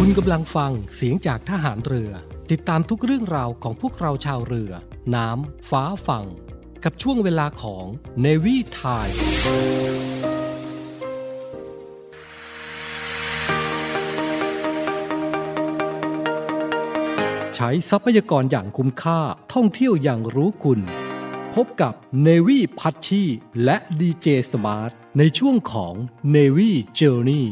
คุณกำลังฟังเสียงจากทหารเรือ ติดตามทุกเรื่องราวของพวกเราชาวเรือ น้ำ ฟ้าฝั่ง กับช่วงเวลาของ Navy Time ใช้ทรัพยากรอย่างคุ้มค่าท่องเที่ยวอย่างรู้คุณ พบกับ Navy พัชชีและ DJ Smart ในช่วงของ Navy Journey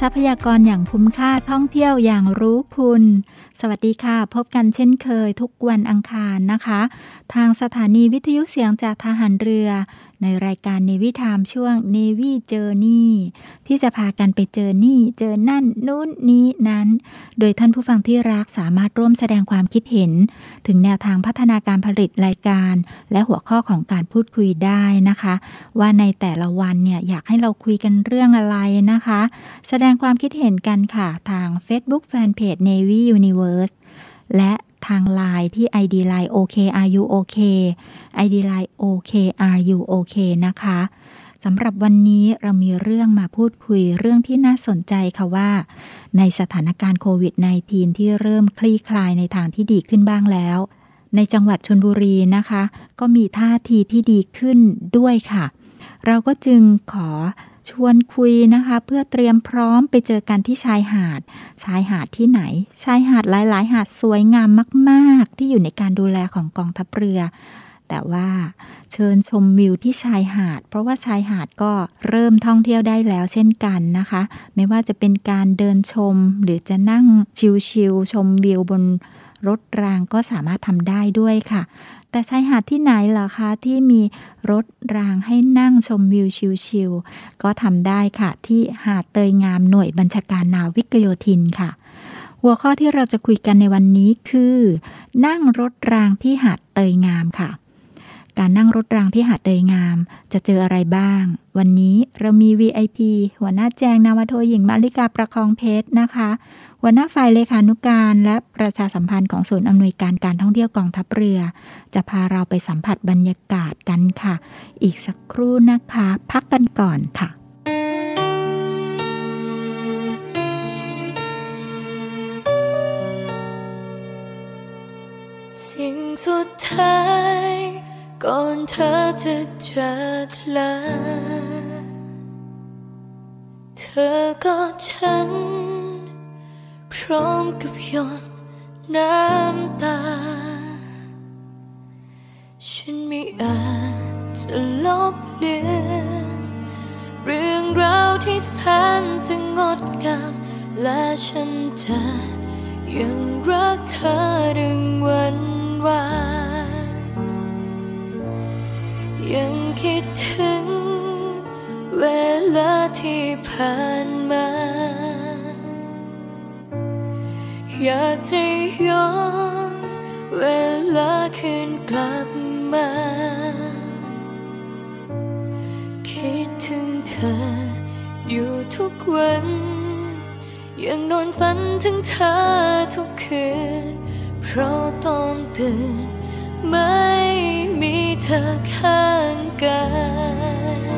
ทรัพยากรอย่างคุ้มค่าท่องเที่ยวอย่างรู้คุณ สวัสดีค่ะ พบกันเช่นเคยทุกวันอังคารนะคะ ทางสถานีวิทยุเสียงจากทหารเรือ ในรายการเนวิทามช่วง Navy Journey ที่จะพากันไปเจอนี่เจอนั่นนู้นนี้นั้น โดยท่านผู้ฟังที่รักสามารถร่วมแสดงความคิดเห็น ถึงแนวทางพัฒนาการผลิตรายการ และหัวข้อของการพูดคุยได้นะคะ ว่าในแต่ละวันเนี่ยอยากให้เราคุยกันเรื่องอะไรนะคะ แสดงความคิดเห็นกันค่ะทาง Facebook Fanpage Navy Universe และ ทางไลน์ที่ ID Line OKRU OK ID Line OKRU OK นะคะสำหรับวันนี้เรามีเรื่องมาพูดคุยเรื่องที่น่าสนใจค่ะว่า ในสถานการณ์โควิด -19 ที่เริ่มคลี่คลายในทางที่ดีขึ้นบ้างแล้ว ในจังหวัดชนบุรีนะคะ ก็มีท่าทีที่ดีขึ้นด้วยค่ะ เราก็จึงขอ ชวนคุยนะคะ เพื่อเตรียมพร้อมไปเจอกันที่ชายหาด ชายหาดที่ไหน ชายหาดหลาย ๆ หาดสวยงามมาก ๆ ที่อยู่ในการดูแลของกองทัพเรือ แต่ว่าเชิญชมวิวที่ชายหาด เพราะว่าชายหาดก็เริ่มท่องเที่ยวได้แล้วเช่นกันนะคะ ไม่ว่าจะเป็นการเดินชม หรือจะนั่งชิลๆชมวิวบนรถรางก็สามารถทำได้ด้วยค่ะ แต่ชายหาดที่ไหนล่ะคะที่มีรถรางให้นั่งชมวิวชิลๆก็ทำได้ค่ะ ที่หาดเตยงามหน่วยบัญชาการนาวิกโยธินค่ะหัวข้อที่เราจะคุยกันในวันนี้คือ นั่งรถรางที่หาดเตยงามค่ะ การนั่งรถรางที่หาดเตยงาม จะเจออะไรบ้าง วันนี้เรามี VIP หัวหน้าแจงนาวโทหญิงมาริกาประคองเพชรนะคะ หัวหน้าฝ่ายเลขานุการและประชาสัมพันธ์ของศูนย์อำนวยการการท่องเที่ยวกองทัพเรือ จะพาเราไปสัมผัสบรรยากาศกันค่ะ อีกสักครู่นะคะ พักกันก่อนค่ะสิ่งสุดท้าย ก่อนเธอจะจากลา เธอก็ฉัน พร้อมกับหยดน้ำตา ฉันไม่อาจจะลบเลือนเรื่องราวที่แสนจะงดงาม และฉันจะยังรักเธอดึงวันวาน ยังคิดถึง เวลาที่ผ่านมา อยากจะย้อนเวลาคืนกลับมา คิดถึงเธออยู่ทุกวัน ยังนอนฝันถึงเธอทุกคืน เพราะตอนตื่น ไม่มีเธอข้างกาย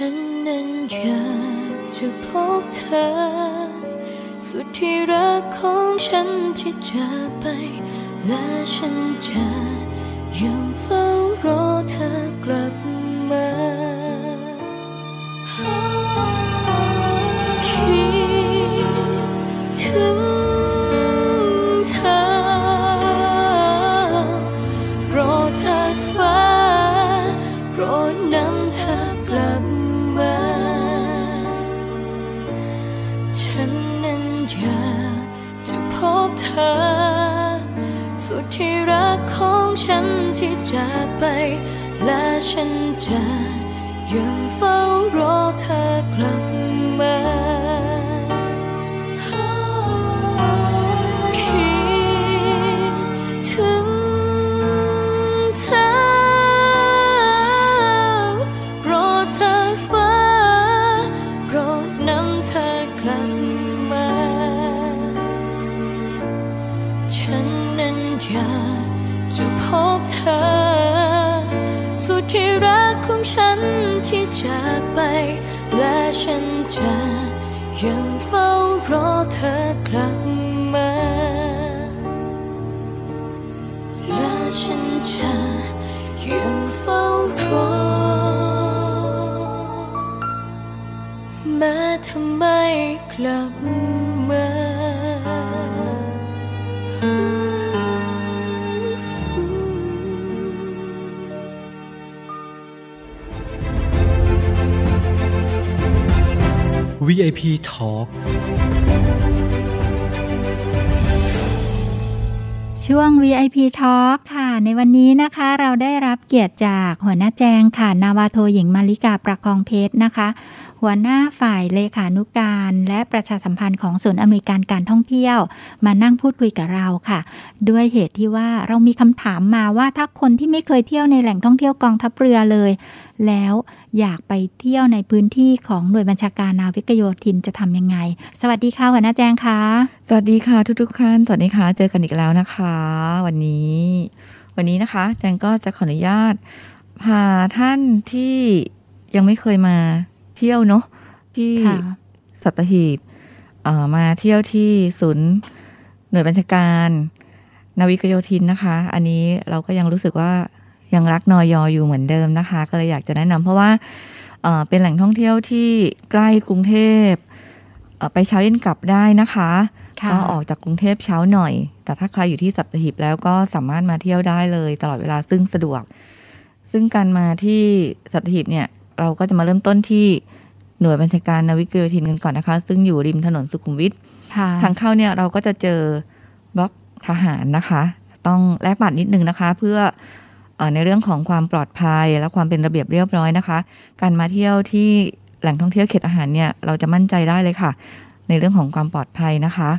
ฉันนั้นอยากจะพบเธอ สุดที่รักของฉันที่จากไป และฉันจะยังเฝ้ารอเธอกลับมา ที่จากไป และฉันจะยังเฝ้ารอเธอกลับมา ฉั VIP Talk ช่วง VIP Talk ค่ะ ในวันนี้นะคะเราได้รับเกียรติจากหัวหน้าแจงค่ะ นาวาโทหญิงมาริกาประคองเพชรนะคะหัวหน้าฝ่ายเลขานุการ และประชาสัมพันธ์ของศูนย์อเมริการการท่องเที่ยว มานั่งพูดคุยกับเราค่ะ ด้วยเหตุที่ว่าเรามีคำถามมาว่าถ้าคนที่ไม่เคยเที่ยวในแหล่งท่องเที่ยวกองทัพเรือเลย แล้วอยากไปเที่ยวในพื้นที่ของหน่วยบัญชาการนาวิกโยธินจะทำยังไง สวัสดีค่ะหัวหน้าแจงค่ะสวัสดีค่ะทุกๆท่านสวัสดีค่ะเจอกันอีกแล้วนะคะ วันนี้ วันนี้นะคะแจงก็จะขออนุญาตพาท่านที่ยังไม่เคยมา เที่ยวเนาะที่ค่ะสัตหีบเอ่อมาเที่ยวที่ศูนย์หน่วยบัญชาการนาวิกโยธินนะคะ อันนี้เราก็ยังรู้สึกว่ายังรักนอยออยู่เหมือนเดิมนะคะ ก็เลยอยากจะแนะนำเพราะว่าเอ่อเป็นแหล่งท่องเที่ยวที่ใกล้กรุงเทพเอ่อไปเช้าเย็นกลับได้นะคะค่ะก็ออกจากกรุงเทพเช้าหน่อย แต่ถ้าใครอยู่ที่สัตหีบแล้วก็สามารถมาเที่ยวได้เลย ตลอดเวลาซึ่งสะดวก ซึ่งการมาที่สัตหีบเนี่ย เราก็จะมาเริ่มต้นที่หน่วยบัญชาการนาวิกโยธินกันก่อนนะคะ ซึ่งอยู่ริมถนนสุขุมวิทค่ะทางเข้าเนี่ยเราก็จะเจอบล็อกทหารนะคะ ต้องแลกบัตรนิดนึงนะคะ เพื่อเออในเรื่องของความปลอดภัยและความเป็นระเบียบเรียบร้อยนะคะ การมาเที่ยวที่แหล่งท่องเที่ยวเขตอาหารเนี่ยเราจะมั่นใจได้เลยค่ะ ในเรื่องของความปลอดภัยนะคะ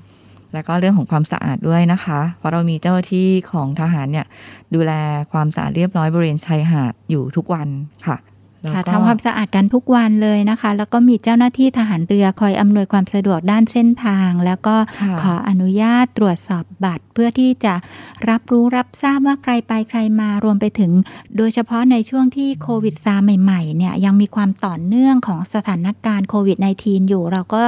แล้วก็เรื่องของความสะอาดด้วยนะคะ เพราะเรามีเจ้าหน้าที่ของทหารเนี่ยดูแลความสะอาดเรียบร้อยบริเวณชายหาดอยู่ทุกวันค่ะแล้ว ค่ะก็ทำความสะอาดกันทุกวันเลยนะคะ แล้วก็มีเจ้าหน้าที่ทหารเรือคอยอำนวยความสะดวกด้านเส้นทาง แล้วก็ค่ะขออนุญาตตรวจสอบบัตร เพื่อที่จะรับรู้รับทราบว่าใครไปใครมารวมไปถึง โดยเฉพาะในช่วงที่โควิดซาใหม่ๆเนี่ยยังมีความต่อเนื่องของสถานการณ์โควิด -19 อยู่ เราก็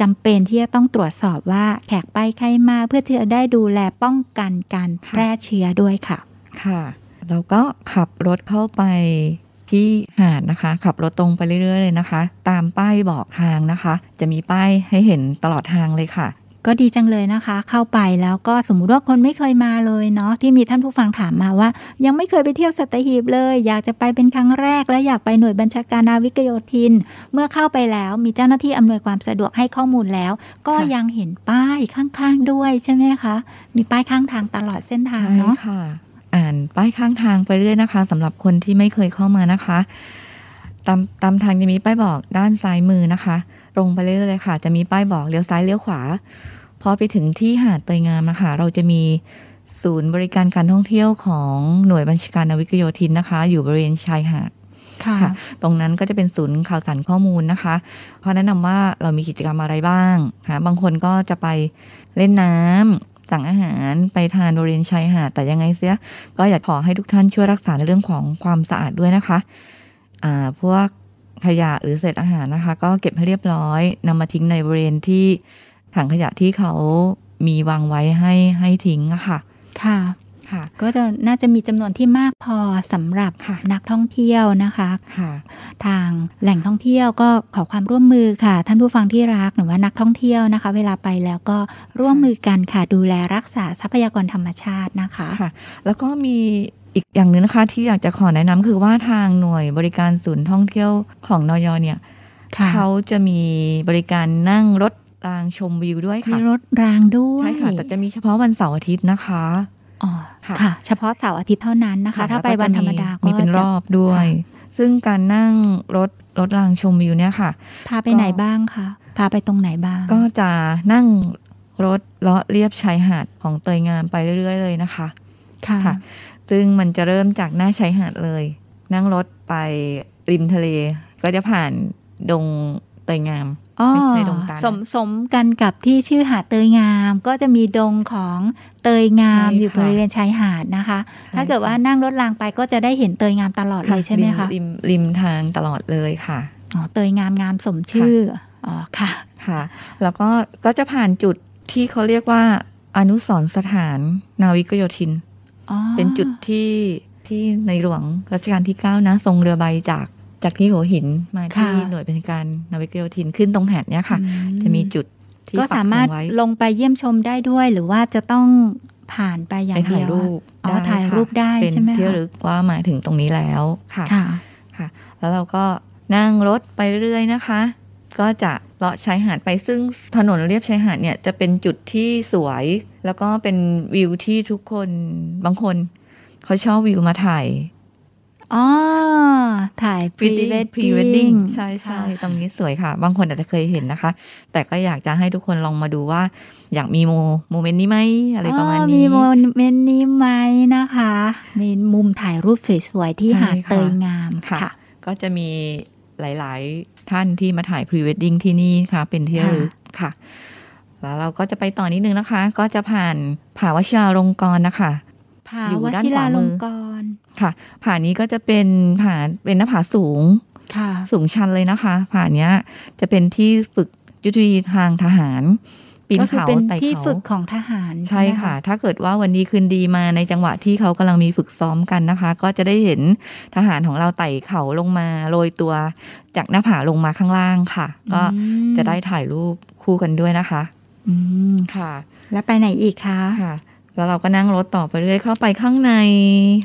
จำเป็นที่จะต้องตรวจสอบว่าแขกไปใครมาเพื่อที่จะได้ดูแลป้องกันการแพร่เชื้อด้วยค่ะ ค่ะเราก็ขับรถเข้าไป ที่หาดนะคะ ขับรถตรงไปเรื่อยๆเลยนะคะ ตามป้ายบอกทางนะคะ จะมีป้ายให้เห็นตลอดทางเลยค่ะก็ดีจังเลยนะคะ เข้าไปแล้วก็สมมุติว่าคนไม่เคยมาเลยเนาะที่มีท่านผู้ฟังถามมาว่า ยังไม่เคยไปเที่ยวสัตหีบเลย อยากจะไปเป็นครั้งแรก และอยากไปหน่วยบัญชาการนาวิกโยธิน เมื่อเข้าไปแล้วมีเจ้าหน้าที่อำนวยความสะดวกให้ข้อมูลแล้ว ก็ค่ะยังเห็นป้ายข้างๆด้วยใช่ไหมคะ มีป้ายข้างทางตลอดเส้นทางใช่เนาะค่ะ อ่านป้ายข้างทางไปเรื่อยนะคะสำหรับคนที่ไม่เคยเข้ามานะคะ ตามตามทางจะมีป้ายบอกด้านซ้ายมือนะคะตรงไปเรื่อยๆเลยค่ะ จะมีป้ายบอกเลี้ยวซ้ายเลี้ยวขวา พอไปถึงที่หาดเตยงามนะคะ เราจะมีศูนย์บริการการท่องเที่ยวของหน่วยบัญชาการนาวิกโยธินนะคะ อยู่บริเวณชายหาดค่ะค่ะตรงนั้นก็จะเป็นศูนย์ข่าวสารข้อมูลนะคะเขาแนะนำว่าเรามีกิจกรรมอะไรบ้างค่ะบางคนก็จะไปเล่นน้ำ สั่งอาหารไปทานบริเวณชายหาดแต่ยังไงเสีย ก็อยากขอให้ทุกท่านช่วยรักษาในเรื่องของความสะอาดด้วยนะคะอ่าพวกขยะหรือเศษอาหารนะคะ ก็เก็บให้เรียบร้อยนำมาทิ้งในบริเวณที่ถังขยะที่เขามีวางไว้ให้ให้ทิ้งอะค่ะ ค่ะ ค่ะ ก็จะน่าจะมีจำนวนที่มากพอสำหรับค่ะนักท่องเที่ยวนะคะค่ะ ทางแหล่งท่องเที่ยวก็ขอความร่วมมือค่ะ ท่านผู้ฟังที่รักหรือว่านักท่องเที่ยวนะคะ เวลาไปแล้วก็ร่วมมือกันค่ะ ดูแลรักษาทรัพยากรธรรมชาตินะคะค่ะ แล้วก็มีอีกอย่างหนึ่งนะคะที่อยากจะขอแนะนำคือว่าทางหน่วยบริการศูนย์ท่องเที่ยวของนอยเนี่ยค่ะเขาจะมีบริการนั่งรถรางชมวิวด้วยมีค่ะรถรางด้วยใช่ค่ะแต่จะมีเฉพาะวันเสาร์อาทิตย์นะคะอ๋อ ค่ะค่ะ เฉพาะเสาร์อาทิตย์เท่านั้นนะคะ ถ้าไปวันธรรมดาก็มีเป็นรอบด้วย ซึ่งการนั่งรถรถรางชมวิวเนี่ยค่ะ พาไปไหนบ้างคะพาไปตรงไหนบ้าง ก็จะนั่งรถเลาะเรียบชายหาดของเตยงามไปเรื่อย ๆ เลยนะคะค่ะค่ะ ซึ่งมันจะเริ่มจากหน้าชายหาดเลย นั่งรถไปริมทะเล ก็จะผ่านดงเตยงามอ๋อไม่ ใช่ดงตาลสมสมกันกับที่ชื่อหาดเตยงาม ก็จะมีดงของเตยงามใช่ค่ะอยู่บริเวณชายหาดนะคะ ถ้าเกิดว่านั่งรถรางไปก็จะได้เห็นเตยงามตลอดเลยใช่ไหมคะริมริมทางตลอดเลยค่ะอ๋อเตยงามงามสมชื่ออ๋อค่ะค่ะ แล้วก็ก็จะผ่านจุดที่เขาเรียกว่าอนุสรณ์สถานนาวิกโยธินอ๋อเป็นจุดที่ที่ในหลวงรัชกาลที่ 9 นะทรงเรือใบจาก จากที่หัวหินมาที่หน่วยเป็นการนาวิกโยธินขึ้นตรงหาดเนี้ยค่ะอืจะมีจุดที่ก็ปัสามารถธงไว้ลงไปเยี่ยมชมได้ด้วย หรือว่าจะต้องผ่านไปอย่าไปงเดีถ่ายยวรูปอ๋อได้ถ่ายค่ะรูปได้เป็นใช่ไหมที่คะระลึกว่ามาถึงตรงนี้แล้วค่ะค่ะค่ะ แล้วเราก็นั่งรถไปเรื่อยๆนะคะ ก็จะเลาะชายหาดไปซึ่งถนนเรียบชายหาดเนี่ยจะเป็นจุดที่สวย แล้วก็เป็นวิวที่ทุกคนบางคน เขาชอบวิวมาถ่าย อ๋อ ถ่าย pre wedding pre wedding wedding ใช่ใช่ค่ะตรงนี้สวยค่ะ บางคนอาจจะเคยเห็นนะคะ แต่ก็อยากจะให้ทุกคนลองมาดูว่า อยากมีโมโมเมนต์นี้ไหมอะไรประมาณอ๋อนี้มีโมเมนต์นี้ไหมนะคะ มีมุมถ่ายรูปสวยๆที่ใช่หาดค่ะเตยงามค่ะค่ะ ก็จะมีหลาย ๆ ท่านที่มาถ่ายพรีเวดดิ้งที่นี่ค่ะ เป็นที่ระลึกค่ะ แล้วเราก็จะไปต่อนิดนึงนะคะ ก็จะผ่านผาวชิราลงกรณ์นะคะผาอยู่วด้านชิขวาราลมืงอกรณ์ ค่ะ ผานี้ก็จะเป็นผาเป็นหน้าผาสูงค่ะสูงชันเลยนะคะ ผาเนี้ยจะเป็นที่ฝึกยุทธวิธีทางทหารปีนก็คือเขาเป็นไต่ที่เขาฝึกของทหารใช่ไหมค่ะ ถ้าเกิดว่าวันดีคืนดีมาในจังหวะที่เขากำลังมีฝึกซ้อมกันนะคะ ก็จะได้เห็นทหารของเราไต่เขาลงมาโรยตัวจากหน้าผาลงมาข้างล่างค่ะ ก็อืมจะได้ถ่ายรูปคู่กันด้วยนะคะ อืมค่ะ แล้วไปไหนอีกคะค่ะ แล้วเราก็นั่งรถต่อไปเรื่อยเข้าไปข้างใน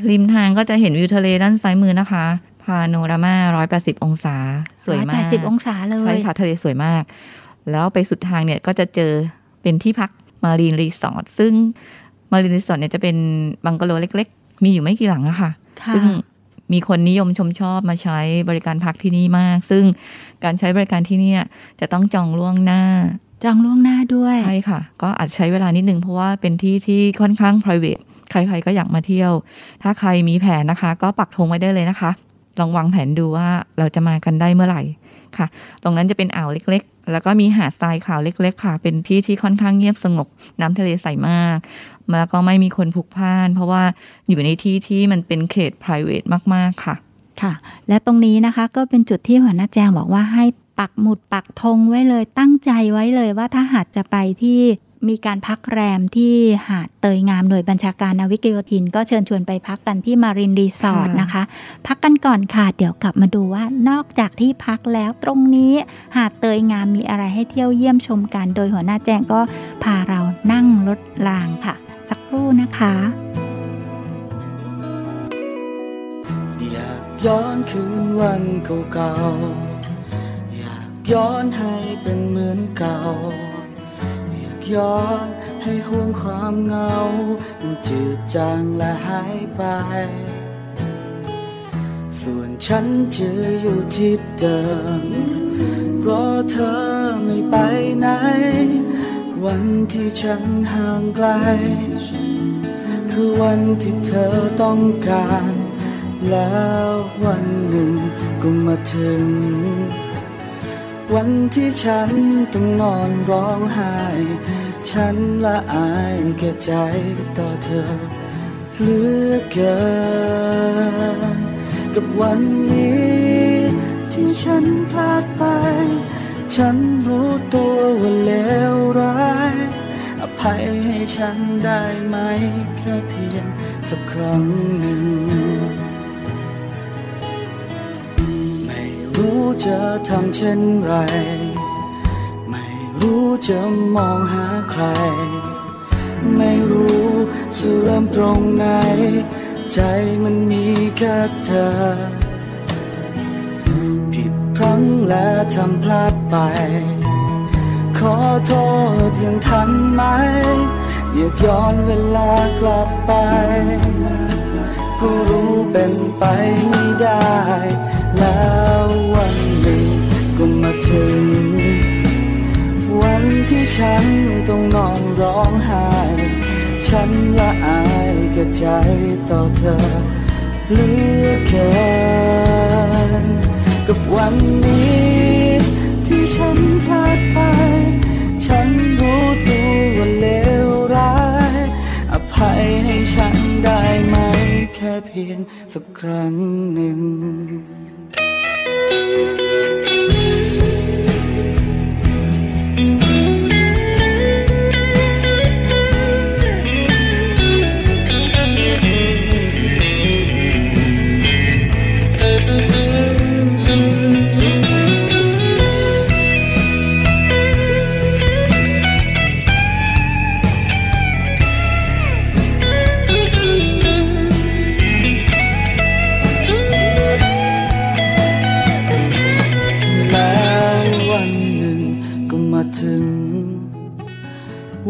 ริมทางก็จะเห็นวิวทะเลด้านซ้ายมือนะคะพาโนรามา180องศา สวยมาก แปดสิบองศาเลยใช่ค่ะทะเลสวยมาก แล้วไปสุดทางเนี่ยก็จะเจอเป็นที่พักมารีนรีสอร์ทซึ่งมารีนรีสอร์ทเนี่ยจะเป็นบังกะโลเล็ก ๆ มีอยู่ไม่กี่หลังอะค่ะค่ะซึ่งมีคนนิยมชมชอบมาใช้บริการพักที่นี่มาก ซึ่งการใช้บริการที่เนี่ยจะต้องจองล่วงหน้า จองล่วงหน้าด้วย ใช่ค่ะ ก็อาจใช้เวลานิดนึงเพราะว่าเป็นที่ที่ค่อนข้าง private ใครๆก็อยากมาเที่ยว ถ้าใครมีแผนนะคะ ก็ปักธงไว้ได้เลยนะคะ ลองวางแผนดูว่าเราจะมากันได้เมื่อไหร่ค่ะ ตรงนั้นจะเป็นอ่าวเล็กๆ แล้วก็มีหาดทรายขาวเล็ก ๆ ค่ะ เป็นที่ที่ค่อนข้างเงียบสงบ น้ำทะเลใสมาก แล้วก็ไม่มีคนพลุกพล่าน เพราะว่าอยู่ในที่ที่มันเป็นเขต private มากๆค่ะ ค่ะ และตรงนี้นะคะก็เป็นจุดที่หัวหน้าแจงบอกว่าให้ ปักหมุดปักธงไว้เลยตั้งใจไว้เลยว่าถ้าหากจะไปที่มีการพักแรมที่หาดเตยงามหน่วยบัญชาการนาวิกโยธิน ก็เชิญชวนไปพักกันที่มารินรีสอร์ทนะคะ พักกันก่อนค่ะ เดี๋ยวกลับมาดูว่านอกจากที่พักแล้วตรงนี้หาดเตยงามมีอะไรให้เที่ยวเยี่ยมชมกัน โดยหัวหน้าแจงก็พาเรานั่งรถรางค่ะ สักครู่นะคะอยากย้อนคืนวันเก่าๆอ ย้อนให้เป็นเหมือนเก่า อยากย้อนให้ห่วงความเหงา มันจืดจางและหายไป ส่วนฉันจะอยู่ที่เดิม เพราะเธอไม่ไปไหน วันที่ฉันห่างไกล คือวันที่เธอต้องการ แล้ววันหนึ่งก็มาถึง วันที่ฉันต้องนอนร้องไห้ ฉันละอายแก่ใจต่อเธอเหลือเกิน กับวันนี้ ที่ฉันพลาดไป ฉันรู้ตัวว่าเลวร้าย อภัยให้ฉันได้ไหม แค่เพียงสักครั้งหนึ่ง จะทำเช่นไร ไม่รู้จะมองหาใคร ไม่รู้จะเริ่มตรงไหน ใจมันมีแค่เธอ ผิดพลั้งและทำพลาดไป ขอโทษยังทันไหม อยากย้อนเวลากลับไปก็รู้เป็นไปไม่ได้แล้ว วันหนึ่งก็มาถึง วันที่ฉันต้องนอนร้องไห้ ฉันละอายกับใจต่อเธอเหลือเกินกับวันนี้ ที่ฉันพลาดไป ฉันรู้ตัวว่าเลวร้าย อภัยให้ฉันได้ไหม แค่เพียงสักครั้งหนึ่ง แล้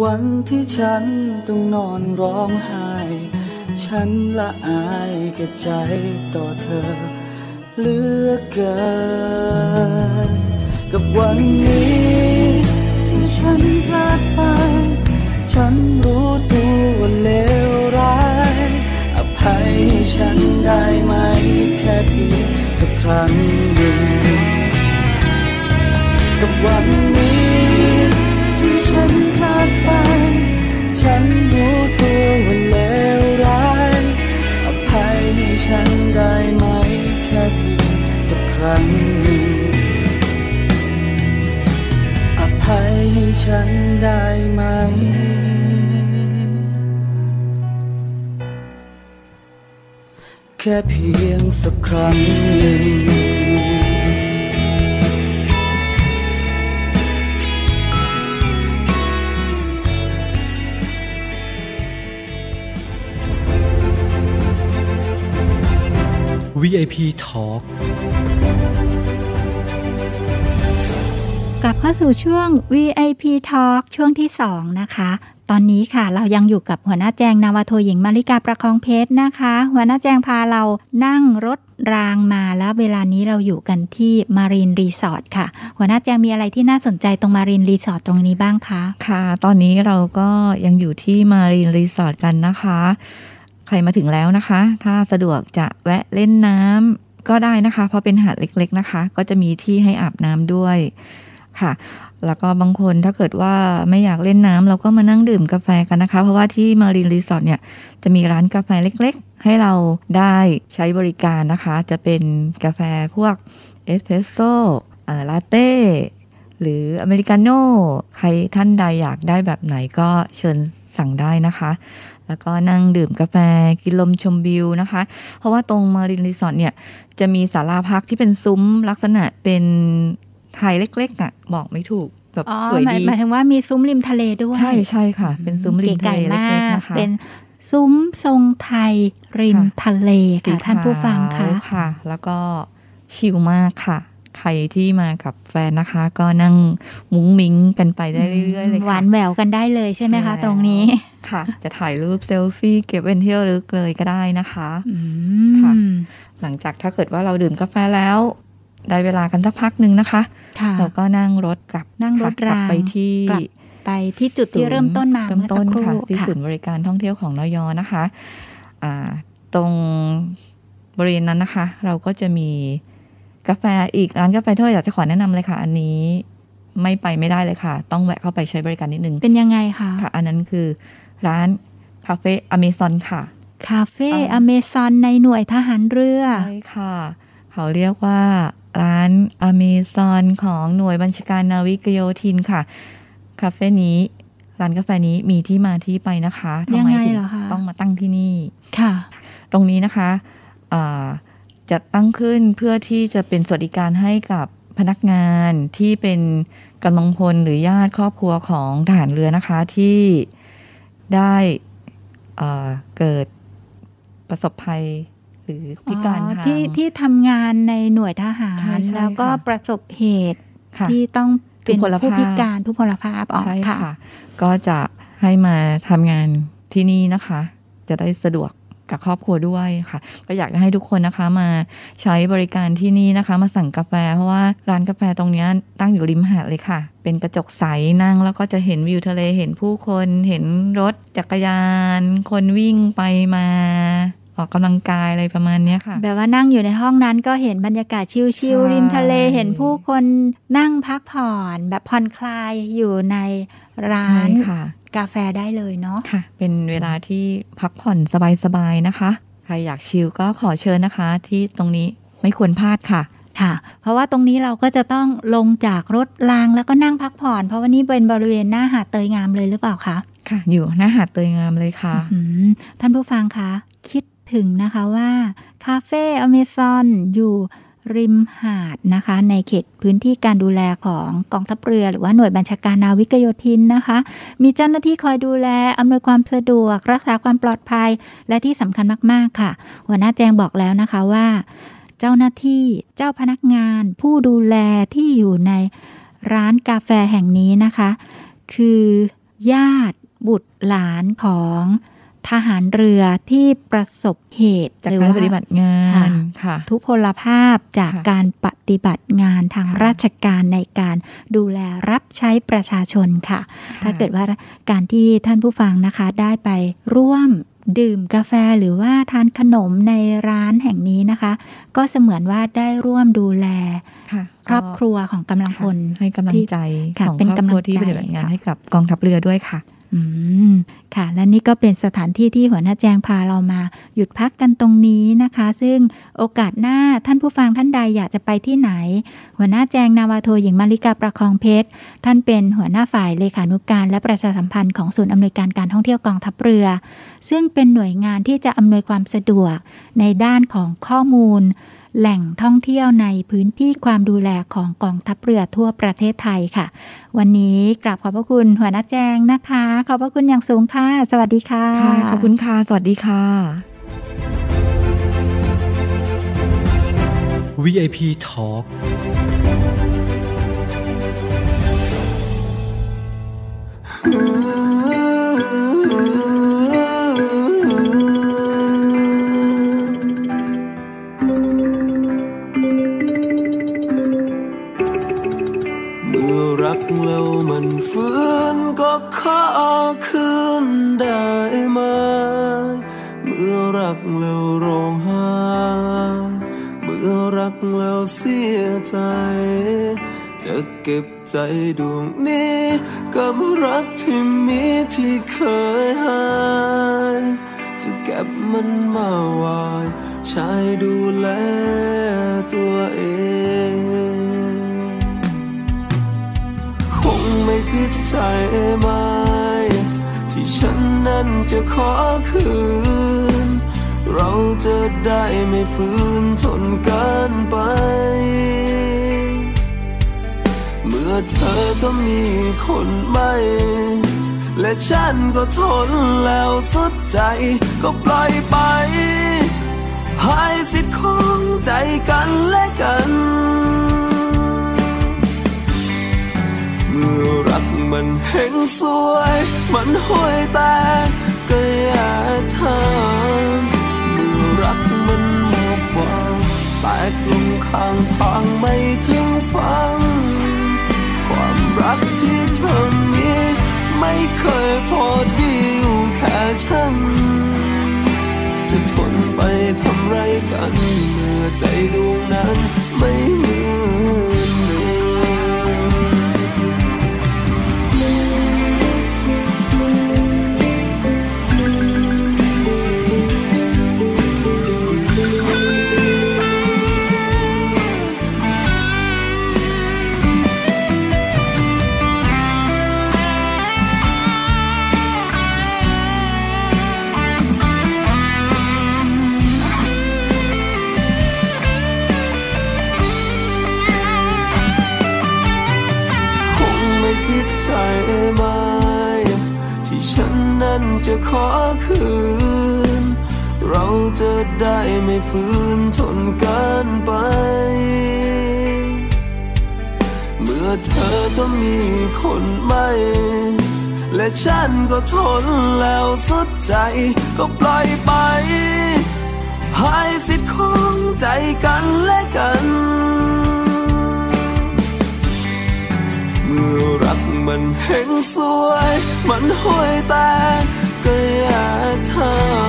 วันที่ฉันต้องนอนร้องไห้ ฉันละอายกับใจต่อเธอเหลือเกิน กับวันนี้ ที่ฉันพลาดไป ฉันรู้ตัวว่าเลวร้าย อภัยฉันได้ไหมแค่เพียงสักครั้งหนึ่งกับวันนี้ ไป ฉันรู้ตัวว่าเลวร้ายอภัยให้ฉันได้ไหมแค่เพียงสักครั้งหนึ่งอภัยให้ฉันได้ไหมแค่เพียงสักครั้งหนึ่ง VIP Talk กลับเข้าสู่ช่วง VIP Talk ช่วงที่ 2 นะคะ ตอนนี้ค่ะเรายังอยู่กับหัวหน้าแจงนาวาโทหญิงมาริกาประคองเพชรนะคะ หัวหน้าแจงพาเรานั่งรถรางมาแล้วเวลานี้เราอยู่กันที่มารีนรีสอร์ทค่ะ หัวหน้าแจงมีอะไรที่น่าสนใจตรงมารีนรีสอร์ทตรงนี้บ้างคะ ค่ะ ตอนนี้เราก็ยังอยู่ที่มารีนรีสอร์ทกันนะคะ ใครมาถึงแล้วนะคะ ถ้าสะดวกจะแวะเล่นน้ำก็ได้นะคะ เพราะเป็นหาดเล็กๆนะคะ ก็จะมีที่ให้อาบน้ำด้วยค่ะ แล้วก็บางคนถ้าเกิดว่าไม่อยากเล่นน้ำเราก็มานั่งดื่มกาแฟกันนะคะ เพราะว่าที่มารีนรีสอร์ทเนี่ยจะมีร้านกาแฟเล็กๆ ให้เราได้ใช้บริการนะคะ จะเป็นกาแฟพวกเอสเพรสโซ่ลาเต้หรืออเมริกาโน่ใครท่านใดอยากได้แบบไหนก็เชิญสั่งได้นะคะ แล้วก็นั่งดื่มกาแฟกินลมชมวิวนะคะ เพราะว่าตรงมารีนรีสอร์ทเนี่ยจะมีศาลาพักที่เป็นซุ้มลักษณะเป็นไทยเล็กๆอะบอกไม่ถูกแบบอ๋อสวยหมายดีหมายถึงว่ามีซุ้มริมทะเลด้วย ใช่ใช่ค่ะ เป็นซุ้มริมทะเลก๋ๆเล็มากๆนะคะเป็นซุ้มทรงไทยริมค่ะทะเลสีค่ะท่านผู้ฟังค่ะขาวค่ะ แล้วก็ชิลมากค่ะ ใครที่มากับแฟนนะคะ ก็นั่งมุ้งมิ้งกันไปได้เรื่อยๆเลยค่ะหวานแหววกันได้เลยใช่ไหมคะ ตรงนี้ค่ะ จะถ่ายรูปเซลฟี่เก็บเป็นเที่ยวลึกเลยก็ได้นะคะอืค่ะมหลังจากถ้าเกิดว่าเราดื่มกาแฟแล้ว ได้เวลากันสักพักหนึ่งนะคะค่ะเราก็นั่งรถกลับนั่งรถค่ะกลับรางไปที่กลับไปที่จุดที่เริ่มต้นมาเริ่มเมื่อต้สันกครู่ค่ะที่ค่ะศูนย์บริการท่องเที่ยวของนอยนะคะอ่าตรงบริเวณนั้นนะคะ เราก็จะมี กาแฟอีกร้านกาแฟที่เราอยากจะขอแนะนำเลยค่ะ อันนี้ไม่ไปไม่ได้เลยค่ะ ต้องแวะเข้าไปใช้บริการนิดนึง เป็นยังไงคะค่ะ อันนั้นคือร้านคาเฟ่อเมซอนค่ะ คาเฟ่อ่าอเมซอนในหน่วยทหารเรือ ใช่ค่ะ เขาเรียกว่าร้านอเมซอนของหน่วยบัญชาการนาวิกโยธินค่ะ คาเฟ่นี้ร้านกาแฟนี้มีที่มาที่ไปนะคะทำยังไมไงถึงเหรอคะต้องมาตั้งที่นี่ ค่ะ ตรงนี้นะคะอ่า จะตั้งขึ้นเพื่อที่จะเป็นสวัสดิการให้กับพนักงานที่เป็นกำลังพลหรือญาติครอบครัวของทหารเรือนะคะที่ได้เอ่อเกิดประสบภัยหรือพิการอ๋อทางที่ที่ทำงานในหน่วยทหารใช่ใช่แล้วก็ค่ะประสบเหตุค่ะที่ต้องเป็นทุพพลภาพผู้พิการทุพพลภาพอ๋อใช่ค่ะค่ะ ก็จะให้มาทำงานที่นี่นะคะ จะได้สะดวก กับครอบครัวด้วยค่ะ ก็อยากจะให้ทุกคนนะคะมาใช้บริการที่นี่นะคะ มาสั่งกาแฟ เพราะว่าร้านกาแฟตรงนี้ตั้งอยู่ริมหาดเลยค่ะ เป็นกระจกใสนั่งแล้วก็จะเห็นวิวทะเลเห็นผู้คน เห็นรถจักรยาน คนวิ่งไปมา ออกกำลังกายอะไรประมาณเนี้ยค่ะ แบบว่านั่งอยู่ในห้องนั้นก็เห็นบรรยากาศชิลใช่ๆริมทะเลเห็นผู้คนนั่งพักผ่อนแบบผ่อนคลายอยู่ในร้าใช่นค่ะกาแฟได้เลยเนาะค่ะ เป็นเวลาที่พักผ่อนสบายๆนะคะ ใครอยากชิลก็ขอเชิญนะคะ ที่ตรงนี้ไม่ควรพลาดค่ะค่ะ เพราะว่าตรงนี้เราก็จะต้องลงจากรถรางแล้วก็นั่งพักผ่อน เพราะว่านี่เป็นบริเวณหน้าหาดเตยงามเลยหรือเปล่าคะ ค่ะ อยู่หน้าหาดเตยงามเลยค่ะอื้อหือท่านผู้ฟังคะคิด ถึงนะคะว่าคาเฟ่อเมซอนอยู่ริมหาดนะคะ ในเขตพื้นที่การดูแลของกองทัพเรือ หรือว่าหน่วยบัญชาการนาวิกโยธินนะคะ มีเจ้าหน้าที่คอยดูแล อำนวยความสะดวก รักษาความปลอดภัย และที่สำคัญมาก ๆ ค่ะ หัวหน้าแจงบอกแล้วนะคะว่า เจ้าหน้าที่เจ้าพนักงาน ผู้ดูแลที่อยู่ในร้านกาแฟแห่งนี้นะคะ คือญาติบุตรหลานของ ทหารเรือที่ประสบเหตุจากหรือการว่าปฏิบัติงาค่ะนค่ะทุพพลภาพจากค่ะการปฏิบัติงานทางค่ะราชการในการดูแลรับใช้ประชาชนค่ะ ถ้าเกิดว่าการที่ท่านผู้ฟังนะคะได้ไปร่วมดื่มกาแฟหรือว่าทานขนมในร้านแห่งนี้นะคะ ก็เสมือนว่าได้ร่วมดูแลค่ะครอบครัวของกำลังพลให้กำลังใจค่ะของเป็นครอบครัวกำลังที่ใจปฏิบัติงานค่ะให้กับกองทัพเรือด้วยค่ะ อืมค่ะ และนี่ก็เป็นสถานที่ที่หัวหน้าแจงพาเรามา หยุดพักกันตรงนี้นะคะ ซึ่งโอกาสหน้าท่านผู้ฟังท่านใดอยากจะไปที่ไหน หัวหน้าแจงนาวาโทหญิงมาริกาประคองเพชร ท่านเป็นหัวหน้าฝ่ายเลขานุการ และประชาสัมพันธ์ของศูนย์อำนวยการการท่องเที่ยวกองทัพเรือ ซึ่งเป็นหน่วยงานที่จะอำนวยความสะดวกในด้านของข้อมูล แหล่งท่องเที่ยวในพื้นที่ความดูแลของกองทัพเรือทั่วประเทศไทยค่ะ วันนี้กราบขอบพระคุณหัวหน้าแจงนะคะ ขอบพระคุณอย่างสูงค่ะ สวัสดีค่ะค่ะขอบคุณค่ะ สวัสดีค่ะ VIP Talk รักแล้วมันฟื้นก็ขอคืนได้ไหมเมื่อรักแล้วร้องไห้เมื่อรักแล้วเสียใจ จะเก็บใจดวงนี้กับรักที่มีที่เคยหายจะเก็บมันมาไว้ใช้ดูแลตัวเอง ใจไหม ที่ฉันนั้นจะขอคืน เราจะได้ไม่ฝืนทนกันไป เมื่อเธอก็มีคนใหม่และฉันก็ทนแล้วสุดใจก็ปล่อยไป ให้สิทธิ์ของใจกันและกัน มื่อรักมันเห็นสวย มันห่วยแต่ก็อย่าทำเมื่อรักมันหมดหวังแตกลงข้างทางไม่ถึงฟัง ความรักที่เธอมีไม่เคยพอดีอยู่แค่ฉัน จะทนไปทำไรกัน เมื่อใจดวงนั้นไม่ ฝืนทนกันไป เมื่อเธอก็มีคนใหม่ และฉันก็ทนแล้วสุดใจก็ปล่อยไป ให้สิทธิ์ของใจกันและกัน เมื่อรักมันเห็นสวย มันห่วยแต่ก็อย่าทำ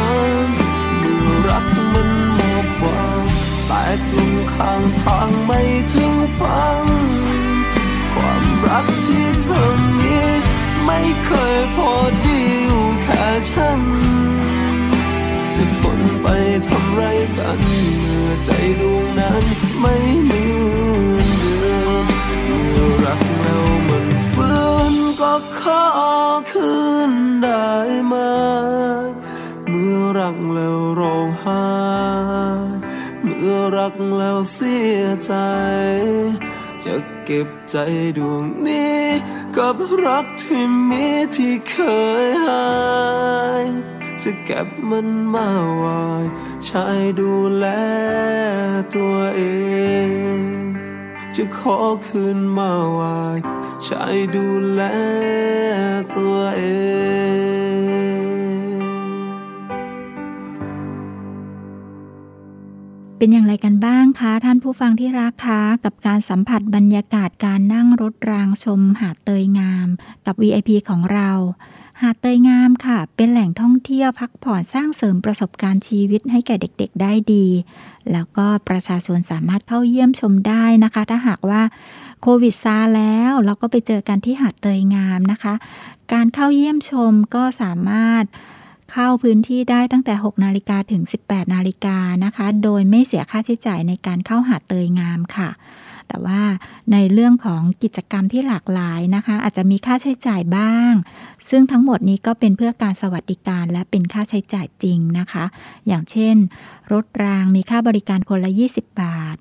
กลงข้างทางไม่ถึงฟังความรักที่เธอมีไม่เคยพอดีอยู่แค่ฉัน จะทนไปทำไรกันเมื่อใจดวงนั้นไม่เหมือนเดิมเมื่อรักเรามันฟื้นก็ขอคืนได้ไหมเมื่อรักแล้วร้องไห้ รักแล้วเสียใจ จะเก็บใจดวงนี้ กับรักที่มีที่เคยหายจะเก็บมันมาไว้ใช้ดูแลตัวเอง จะขอคืนมาไว้ใช้ดูแลตัวเอง เป็นอย่างไรกันบ้างคะ ท่านผู้ฟังที่รักคะกับการสัมผัสบรรยากาศการนั่งรถรางชมหาดเตยงาม กับ VIP ของเรา หาดเตยงามค่ะ เป็นแหล่งท่องเที่ยวพักผ่อนสร้างเสริมประสบการณ์ชีวิตให้แก่เด็กๆได้ดี แล้วก็ประชาชนสามารถเข้าเยี่ยมชมได้นะคะ ถ้าหากว่าโควิดซาแล้วเราก็ไปเจอกันที่หาดเตยงามนะคะ การเข้าเยี่ยมชมก็สามารถ เข้าพื้นที่ได้ตั้งแต่ 6 นาฬิกาถึง 18 นาฬิกานะคะ โดยไม่เสียค่าใช้จ่ายในการเข้าหาดเตยงามค่ะ แต่ว่าในเรื่องของกิจกรรมที่หลากหลายนะคะ อาจจะมีค่าใช้จ่ายบ้าง ซึ่งทั้งหมดนี้ก็เป็นเพื่อการสวัสดิการและเป็นค่าใช้จ่ายจริงนะคะ อย่างเช่น รถรางมีค่าบริการคนละ 20 บาท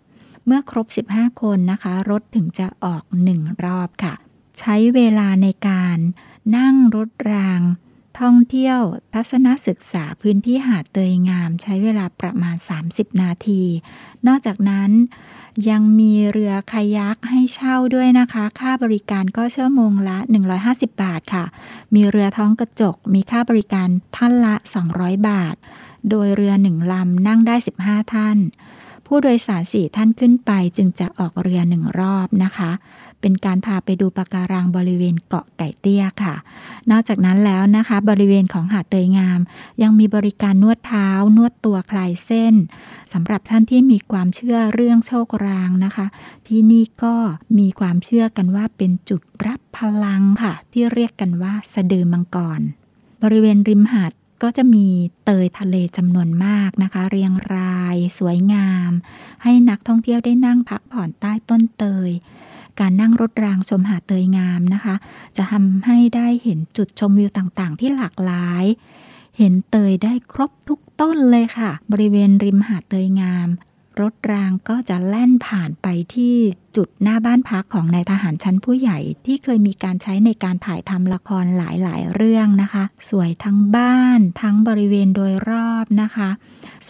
เมื่อครบ 15 คนนะคะ รถถึงจะออก 1 รอบค่ะ ใช้เวลาในการนั่งรถราง ท่องเที่ยวทัศนศึกษาพื้นที่หาดเตยงาม ใช้เวลาประมาณ 30 นาที นอกจากนั้นยังมีเรือคายักให้เช่าด้วยนะคะ ค่าบริการก็ชั่วโมงละ 150 บาทค่ะ มีเรือท้องกระจก มีค่าบริการท่านละ 200 บาท โดยเรือหนึ่งลำนั่งได้ 15 ท่าน ผู้โดยสารสี่ท่านขึ้นไปจึงจะออกเรือหนึ่งรอบนะคะ เป็นการพาไปดูปะการังบริเวณเกาะไก่เตี้ยค่ะ นอกจากนั้นแล้วนะคะ บริเวณของหาดเตยงาม ยังมีบริการนวดเท้า นวดตัวคลายเส้นสำหรับท่านที่มีความเชื่อเรื่องโชครางนะคะ ที่นี่ก็มีความเชื่อกันว่าเป็นจุดรับพลังค่ะ ที่เรียกกันว่าสะดือมังกร บริเวณริมหาดก็จะมีเตยทะเลจำนวนมากนะคะ เรียงราย สวยงาม ให้นักท่องเที่ยวได้นั่งพักผ่อนใต้ต้นเตย การนั่งรถรางชมหาดเตยงามนะคะ จะทำให้ได้เห็นจุดชมวิวต่างๆ ที่หลากหลาย เห็นเตยได้ครบทุกต้นเลยค่ะ บริเวณริมหาดเตยงาม รถรางก็จะแล่นผ่านไปที่จุดหน้าบ้านพักของนายทหารชั้นผู้ใหญ่ที่เคยมีการใช้ในการถ่ายทำละครหลายๆ เรื่องนะคะ สวยทั้งบ้านทั้งบริเวณโดยรอบนะคะ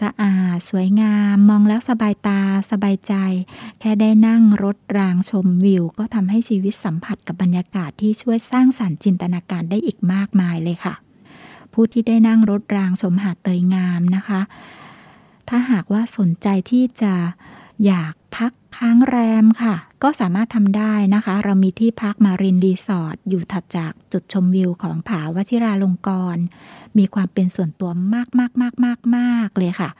สะอาดสวยงามมองแล้วสบายตาสบายใจ แค่ได้นั่งรถรางชมวิว ก็ทำให้ชีวิตสัมผัสกับบรรยากาศที่ช่วยสร้างสรรค์จินตนาการได้อีกมากมายเลยค่ะ ผู้ที่ได้นั่งรถรางชมหาดเตยงามนะคะ ถ้าหากว่าสนใจที่จะอยากพักค้างแรมค่ะ ก็สามารถทำได้นะคะ เรามีที่พักมารินรีสอร์ทอยู่ถัดจากจุดชมวิวของผาวชิราลงกรณ์มีความเป็นส่วนตัวมากมากมากมากมากเลยค่ะ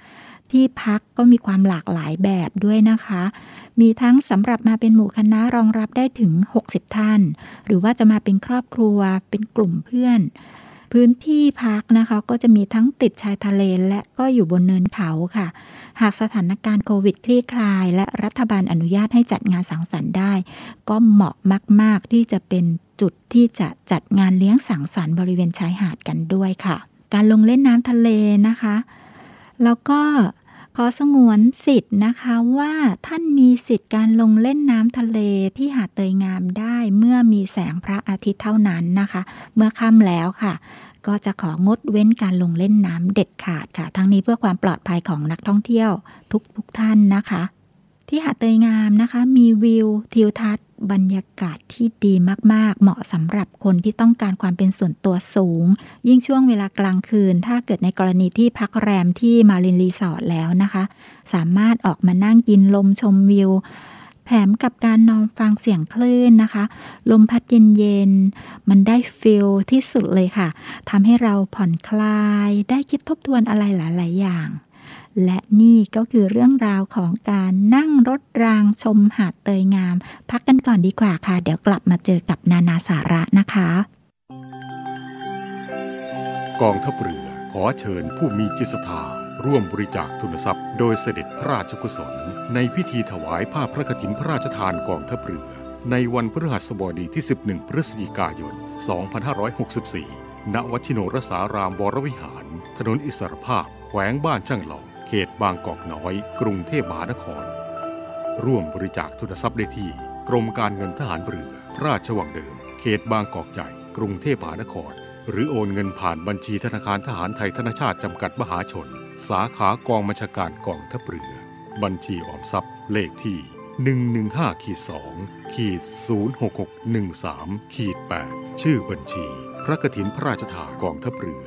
ที่พักก็มีความหลากหลายแบบด้วยนะคะ มีทั้งสำหรับมาเป็นหมู่คณะรองรับได้ถึง 60 ท่าน หรือว่าจะมาเป็นครอบครัวเป็นกลุ่มเพื่อน พื้นที่พักนะคะ ก็จะมีทั้งติดชายทะเลและก็อยู่บนเนินเขาค่ะ หากสถานการณ์โควิดคลี่คลาย และรัฐบาลอนุญาตให้จัดงานสังสรรค์ได้ ก็เหมาะมาก ๆ ที่จะเป็นจุดที่จะจัดงานเลี้ยงสังสรรค์บริเวณชายหาดกันด้วยค่ะ การลงเล่นน้ำทะเลนะคะ แล้วก็ ขอสงวนสิทธิ์นะคะว่าท่านมีสิทธิ์การลงเล่นน้ำทะเลที่หาดเตยงามได้เมื่อมีแสงพระอาทิตย์เท่านั้นนะคะ เมื่อค่ำแล้วค่ะ ก็จะของดเว้นการลงเล่นน้ำเด็ดขาดค่ะ ทั้งนี้เพื่อความปลอดภัยของนักท่องเที่ยวทุกทุกท่านนะคะ ที่หาดเตยงามนะคะ มีวิวทิวทัศน์ บรรยากาศที่ดีมากๆ เหมาะสำหรับคนที่ต้องการความเป็นส่วนตัวสูง ยิ่งช่วงเวลากลางคืน ถ้าเกิดในกรณีที่พักแรมที่มารินรีสอร์ทแล้วนะคะ สามารถออกมานั่งกินลมชมวิวแถมกับการนอนฟังเสียงคลื่นนะคะ ลมพัดเย็นๆ มันได้ฟิลที่สุดเลยค่ะทำให้เราผ่อนคลาย ได้คิดทบทวนอะไรหลาย ๆ อย่าง และนี่ก็คือเรื่องราวของการนั่งรถรางชมหาดเตยงาม พักกันก่อนดีกว่าค่ะ เดี๋ยวกลับมาเจอกับนานาสาระนะคะ กองทัพเรือขอเชิญผู้มีจิตศรัทธาร่วมบริจาคทุนทรัพย์ โดยเสด็จพระราชกุศล ในพิธีถวายผ้าพระกฐินพระราชทานกองทัพเรือ ในวันพฤหัสบดีที่ 11 พฤศจิกายน 2564 ณวชิโนรสารามวรวิหาร ถนนอิสรภาพ แขวงบ้านช่างหล่อเขตบางกอกน้อย กรุงเทพมหานคร ร่วมบริจาคทุนทรัพย์ได้ที่ กรมการเงินทหารเรือพระราชวังเดิม เขตบางกอกใหญ่ กรุงเทพมหานคร หรือโอนเงินผ่านบัญชีธนาคารทหารไทยธนชาติจำกัดมหาชน สาขากองบัญชาการกองทัพเรือ บัญชีออมทรัพย์เลขที่115ขีด2ขีด06613ขีด8ชื่อบัญชี พระกฐินพระราชทานกองทัพเรือ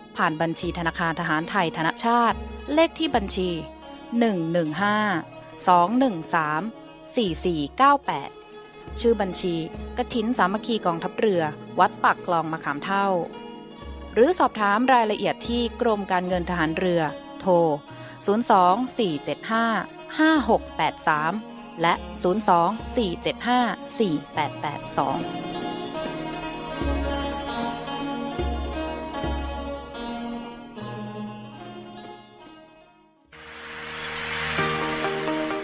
ผ่านบัญชีธนาคารทหารไทยธนชาติ เลขที่บัญชี 115 213 4498 ชื่อบัญชีกระถินสามัคคีกองทัพเรือ วัดปากคลองมะขามเท่า หรือสอบถามรายละเอียดที่กรมการเงินทหารเรือ โทร 024755683 และ 024754882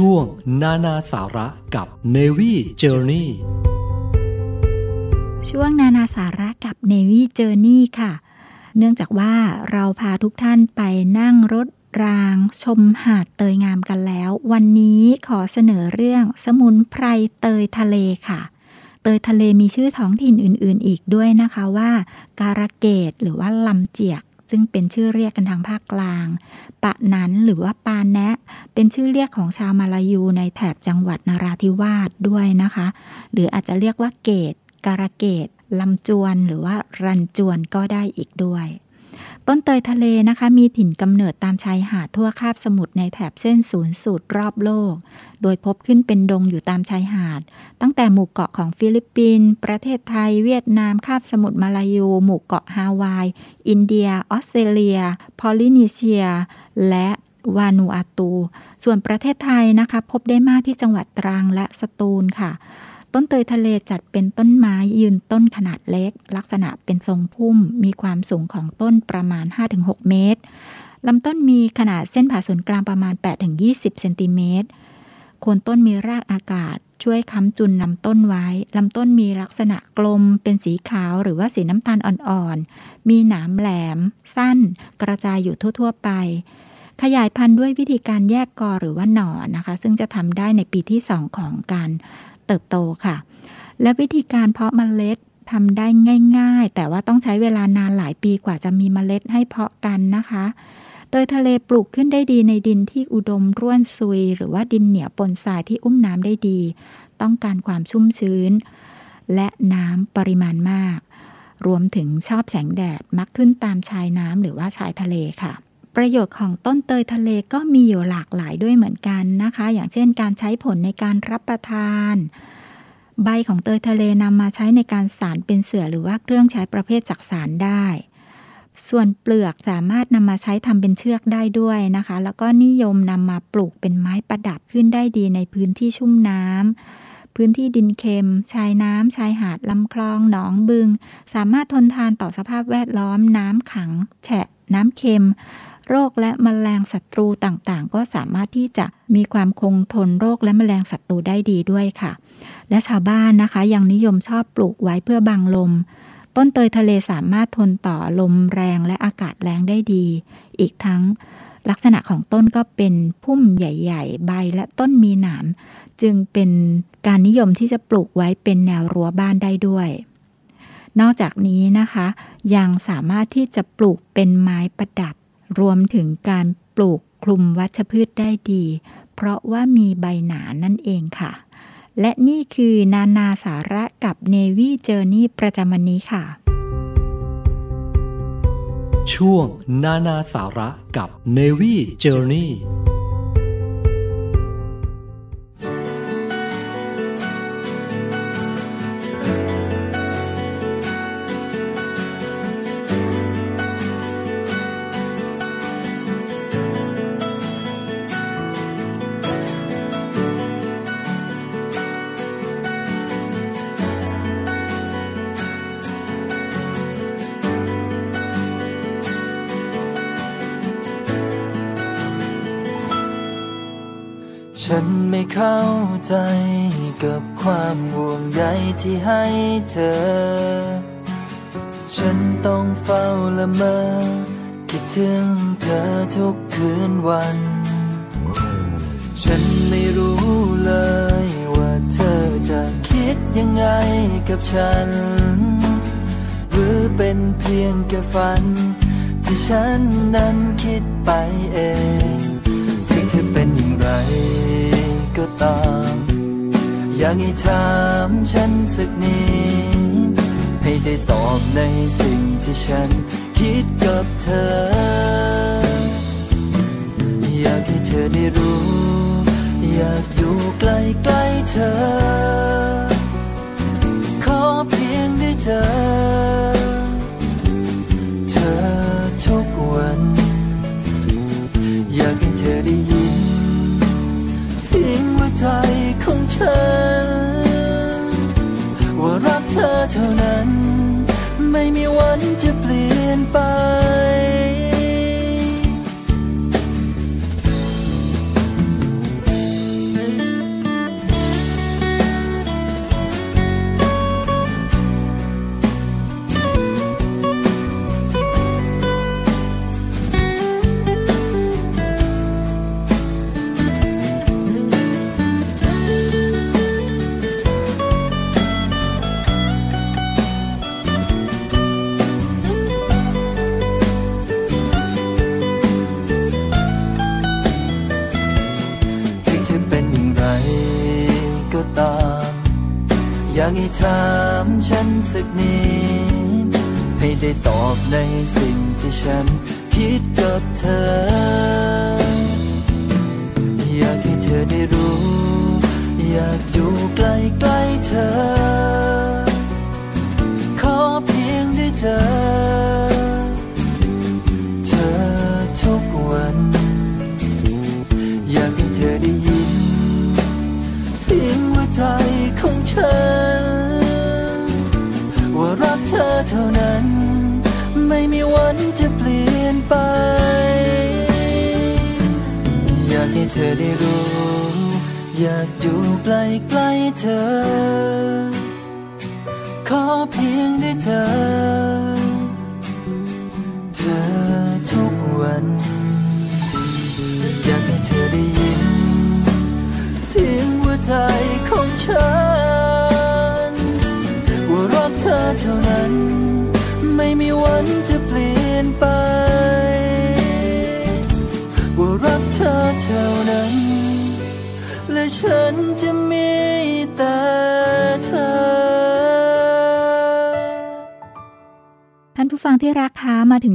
ช่วงนานาสาระกับ Navy Journey ช่วงนานาสาระกับ Navy Journey ค่ะ เนื่องจากว่าเราพาทุกท่านไปนั่งรถรางชมหาดเตยงามกันแล้ว วันนี้ขอเสนอเรื่องสมุนไพรเตยทะเลค่ะ เตยทะเลมีชื่อท้องถิ่นอื่น ๆ อีกด้วยนะคะว่า การะเกดหรือว่าลำเจียก ซึ่งเป็นชื่อเรียกกันทางภาคกลาง ปะนันหรือว่าปาแนะ เป็นชื่อเรียกของชาวมาลายูในแถบจังหวัดนราธิวาสด้วยนะคะ หรืออาจจะเรียกว่าเกต การะเกตลำจวนหรือว่ารันจวนก็ได้อีกด้วย ต้นเตยทะเลนะคะมีถิ่นกำเนิดตามชายหาดทั่วคาบสมุทรในแถบเส้นศูนย์สูตรรอบโลก โดยพบขึ้นเป็นดงอยู่ตามชายหาด ตั้งแต่หมู่เกาะของฟิลิปปินส์ประเทศไทย เวียดนามคาบสมุทรมาลายู หมู่เกาะฮาวาย อินเดีย ออสเตรเลีย พอลินีเซีย และวานูอาตู ส่วนประเทศไทยนะคะ พบได้มากที่จังหวัดตรังและสตูลค่ะ ต้นเตยทะเลจัดเป็นต้นไม้ยืนต้นขนาดเล็ก ลักษณะเป็นทรงพุ่ม มีความสูงของต้นประมาณ 5-6 เมตรลำต้นมีขนาดเส้นผ่าศูนย์กลางประมาณ 8-20 เซนติเมตรโคนต้นมีรากอากาศ ช่วยค้ำจุนลำต้นไว้ลำต้นมีลักษณะกลม เป็นสีขาวหรือว่าสีน้ำตาลอ่อนๆ มีหนามแหลม สั้น กระจายอยู่ทั่ว ๆ ไป ขยายพันธุ์ด้วยวิธีการแยกกอหรือว่าหน่อนะคะ ซึ่งจะทำได้ในปีที่ 2 ของการ เติบโตค่ะ และวิธีการเพาะเมล็ดทำได้ง่าย ๆ แต่ว่าต้องใช้เวลานานหลายปีกว่าจะมีเมล็ดให้เพาะกันนะคะเตยทะเลปลูกขึ้นได้ดีในดินที่อุดมร่วนซุย หรือว่าดินเหนียวปนทรายที่อุ้มน้ำได้ดี ต้องการความชุ่มชื้น และน้ำปริมาณมาก รวมถึงชอบแสงแดดมักขึ้นตามชายน้ำหรือว่าชายทะเลค่ะ ประโยชน์ของต้นเตยทะเลก็มีอยู่หลากหลายด้วยเหมือนกันนะคะ อย่างเช่นการใช้ผลในการรับประทาน ใบของเตยทะเลนำมาใช้ในการสารเป็นเสื่อหรือว่าเครื่องใช้ประเภทจักสารได้ ส่วนเปลือกสามารถนำมาใช้ทำเป็นเชือกได้ด้วยนะคะ แล้วก็นิยมนำมาปลูกเป็นไม้ประดับขึ้นได้ดีในพื้นที่ชุ่มน้ำพื้นที่ดินเค็ม ชายน้ำ ชายหาด ลำคลอง หนองบึง สามารถทนทานต่อสภาพแวดล้อมน้ำขัง แฉะ น้ำเค็ม โรคและมแมลงศัตรูต่างๆ ก็สามารถที่จะมีความคงทนโรคและมแมลงศัตรูได้ดีด้วยค่ะ และชาวบ้านนะคะยังนิยมชอบปลูกไว้เพื่อบังลม ต้นเตยทะเลสามารถทนต่อลมแรงและอากาศแรงได้ดี อีกทั้งลักษณะของต้นก็เป็นพุ่มใหญ่ ๆ ใบและต้นมีหนามจึงเป็นการนิยมที่จะปลูกไว้เป็นแนวรั้วบ้านได้ด้วย นอกจากนี้นะคะ ยังสามารถที่จะปลูกเป็นไม้ประดับ รวมถึงการปลูกคลุมวัชพืชได้ดี เพราะว่ามีใบหนานั่นเองค่ะ และนี่คือนานาสาระกับเนวี่เจอร์นี่ประจำวันนี้ค่ะ ช่วงนานาสาระกับเนวี่เจอร์นี่ เข้าใจกับความห่วงใยที่ให้เธอ ฉันต้องเฝ้าละเมอ คิดถึงเธอทุกคืนวัน ฉันไม่รู้เลยว่าเธอจะคิดยังไงกับฉัน หรือเป็นเพียงแค่ฝัน ที่ฉันนั้นคิดไปเอง ถึงจะเป็นอย่างไร อยากให้ถามฉันสักนิดให้ได้ตอบในสิ่งที่ฉันคิดกับเธอ อยากให้เธอได้รู้ อยากอยู่ใกล้ใกล้เธอ ขอเพียงได้เจอ ฉัน ว่ารักเธอเท่านั้น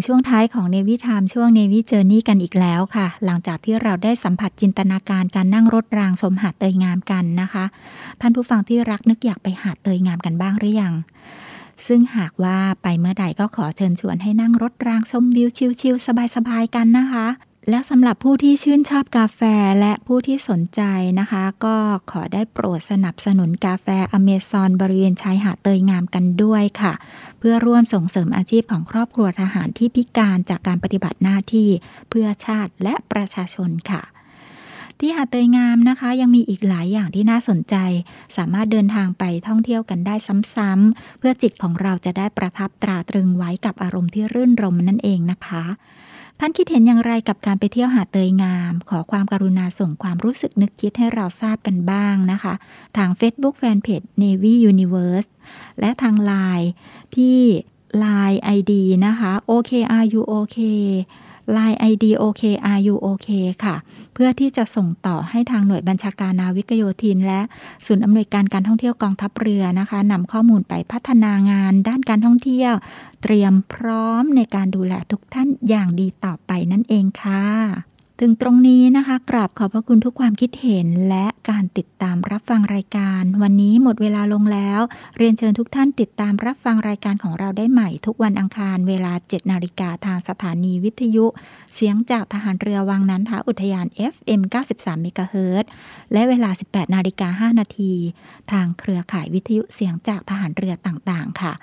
ช่วงท้ายของเนวิทามช่วงเนวิเจอร์นี่กันอีกแล้วค่ะ หลังจากที่เราได้สัมผัสจินตนาการการนั่งรถรางชมหาดเตยงามกันนะคะ ท่านผู้ฟังที่รักนึกอยากไปหาดเตยงามกันบ้างหรือยัง ซึ่งหากว่าไปเมื่อใดก็ขอเชิญชวนให้นั่งรถรางชมวิวชิลๆสบายๆกันนะคะ แล้วสำหรับผู้ที่ชื่นชอบกาแฟและผู้ที่สนใจนะคะ ก็ขอได้โปรดสนับสนุนกาแฟอเมซอนบริเวณชายหาดเตยงามกันด้วยค่ะ เพื่อร่วมส่งเสริมอาชีพของครอบครัวทหารที่พิการจากการปฏิบัติหน้าที่เพื่อชาติและประชาชนค่ะ ที่หาดเตยงามนะคะ ยังมีอีกหลายอย่างที่น่าสนใจ สามารถเดินทางไปท่องเที่ยวกันได้ซ้ำๆเพื่อจิตของเราจะได้ประทับตราตรึงไว้กับอารมณ์ที่รื่นรมนั่นเองนะคะ ท่านคิดเห็นอย่างไรกับการไปเที่ยวหาดเตยงาม ขอความการุณาส่งความรู้สึกนึกคิดให้เราทราบกันบ้างนะคะ ทาง Facebook Fanpage Navy Universe และทาง Line ที่ Line ID นะคะ OKRUOK Line ID OKRUOK ค่ะ เพื่อที่จะส่งต่อให้ทางหน่วยบัญชาการนาวิกโยธิน และศูนย์อำนวยการการท่องเที่ยวกองทัพเรือนะคะนำข้อมูลไปพัฒนางานด้านการท่องเที่ยว เตรียมพร้อมในการดูแลทุกท่านอย่างดีต่อไปนั่นเองค่ะ ถึงตรงนี้นะคะกราบขอบพระคุณทุกความคิดเห็นและการติดตามรับฟังรายการ วันนี้หมดเวลาลงแล้ว เรียนเชิญทุกท่านติดตามรับฟังรายการของเราได้ใหม่ ทุกวันอังคารเวลา 7 นาฬิกาทางสถานีวิทยุ เสียงจากทหารเรือวังนันทาอุทยาน FM 93 MHz และเวลา 18 นาฬิกา 5 นาที ทางเครือข่ายวิทยุเสียงจากทหารเรือต่างๆ ค่ะ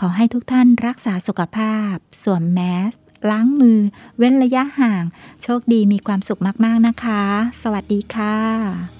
ขอให้ทุกท่านรักษาสุขภาพสวมแมส ล้างมือ เว้นระยะห่าง โชคดีมีความสุขมาก ๆ นะคะ สวัสดีค่ะ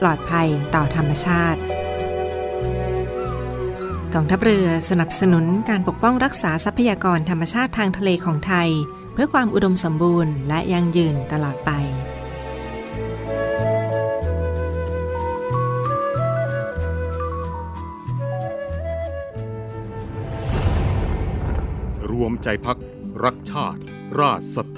ปลอดภัยต่อธรรมชาติกองทัพเรือสนับสนุนการปกป้องรักษาทรัพยากรธรรมชาติทางทะเลของไทย เพื่อความอุดมสมบูรณ์และยั่งยืนตลอดไป รวมใจพักรักชาติ ราชศรัท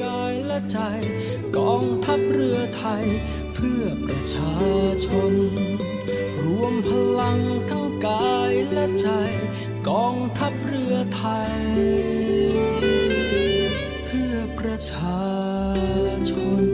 กายและใจ กองทัพเรือไทย เพื่อประชาชน รวมพลังทั้งกายและใจ กองทัพเรือไทย เพื่อประชาชน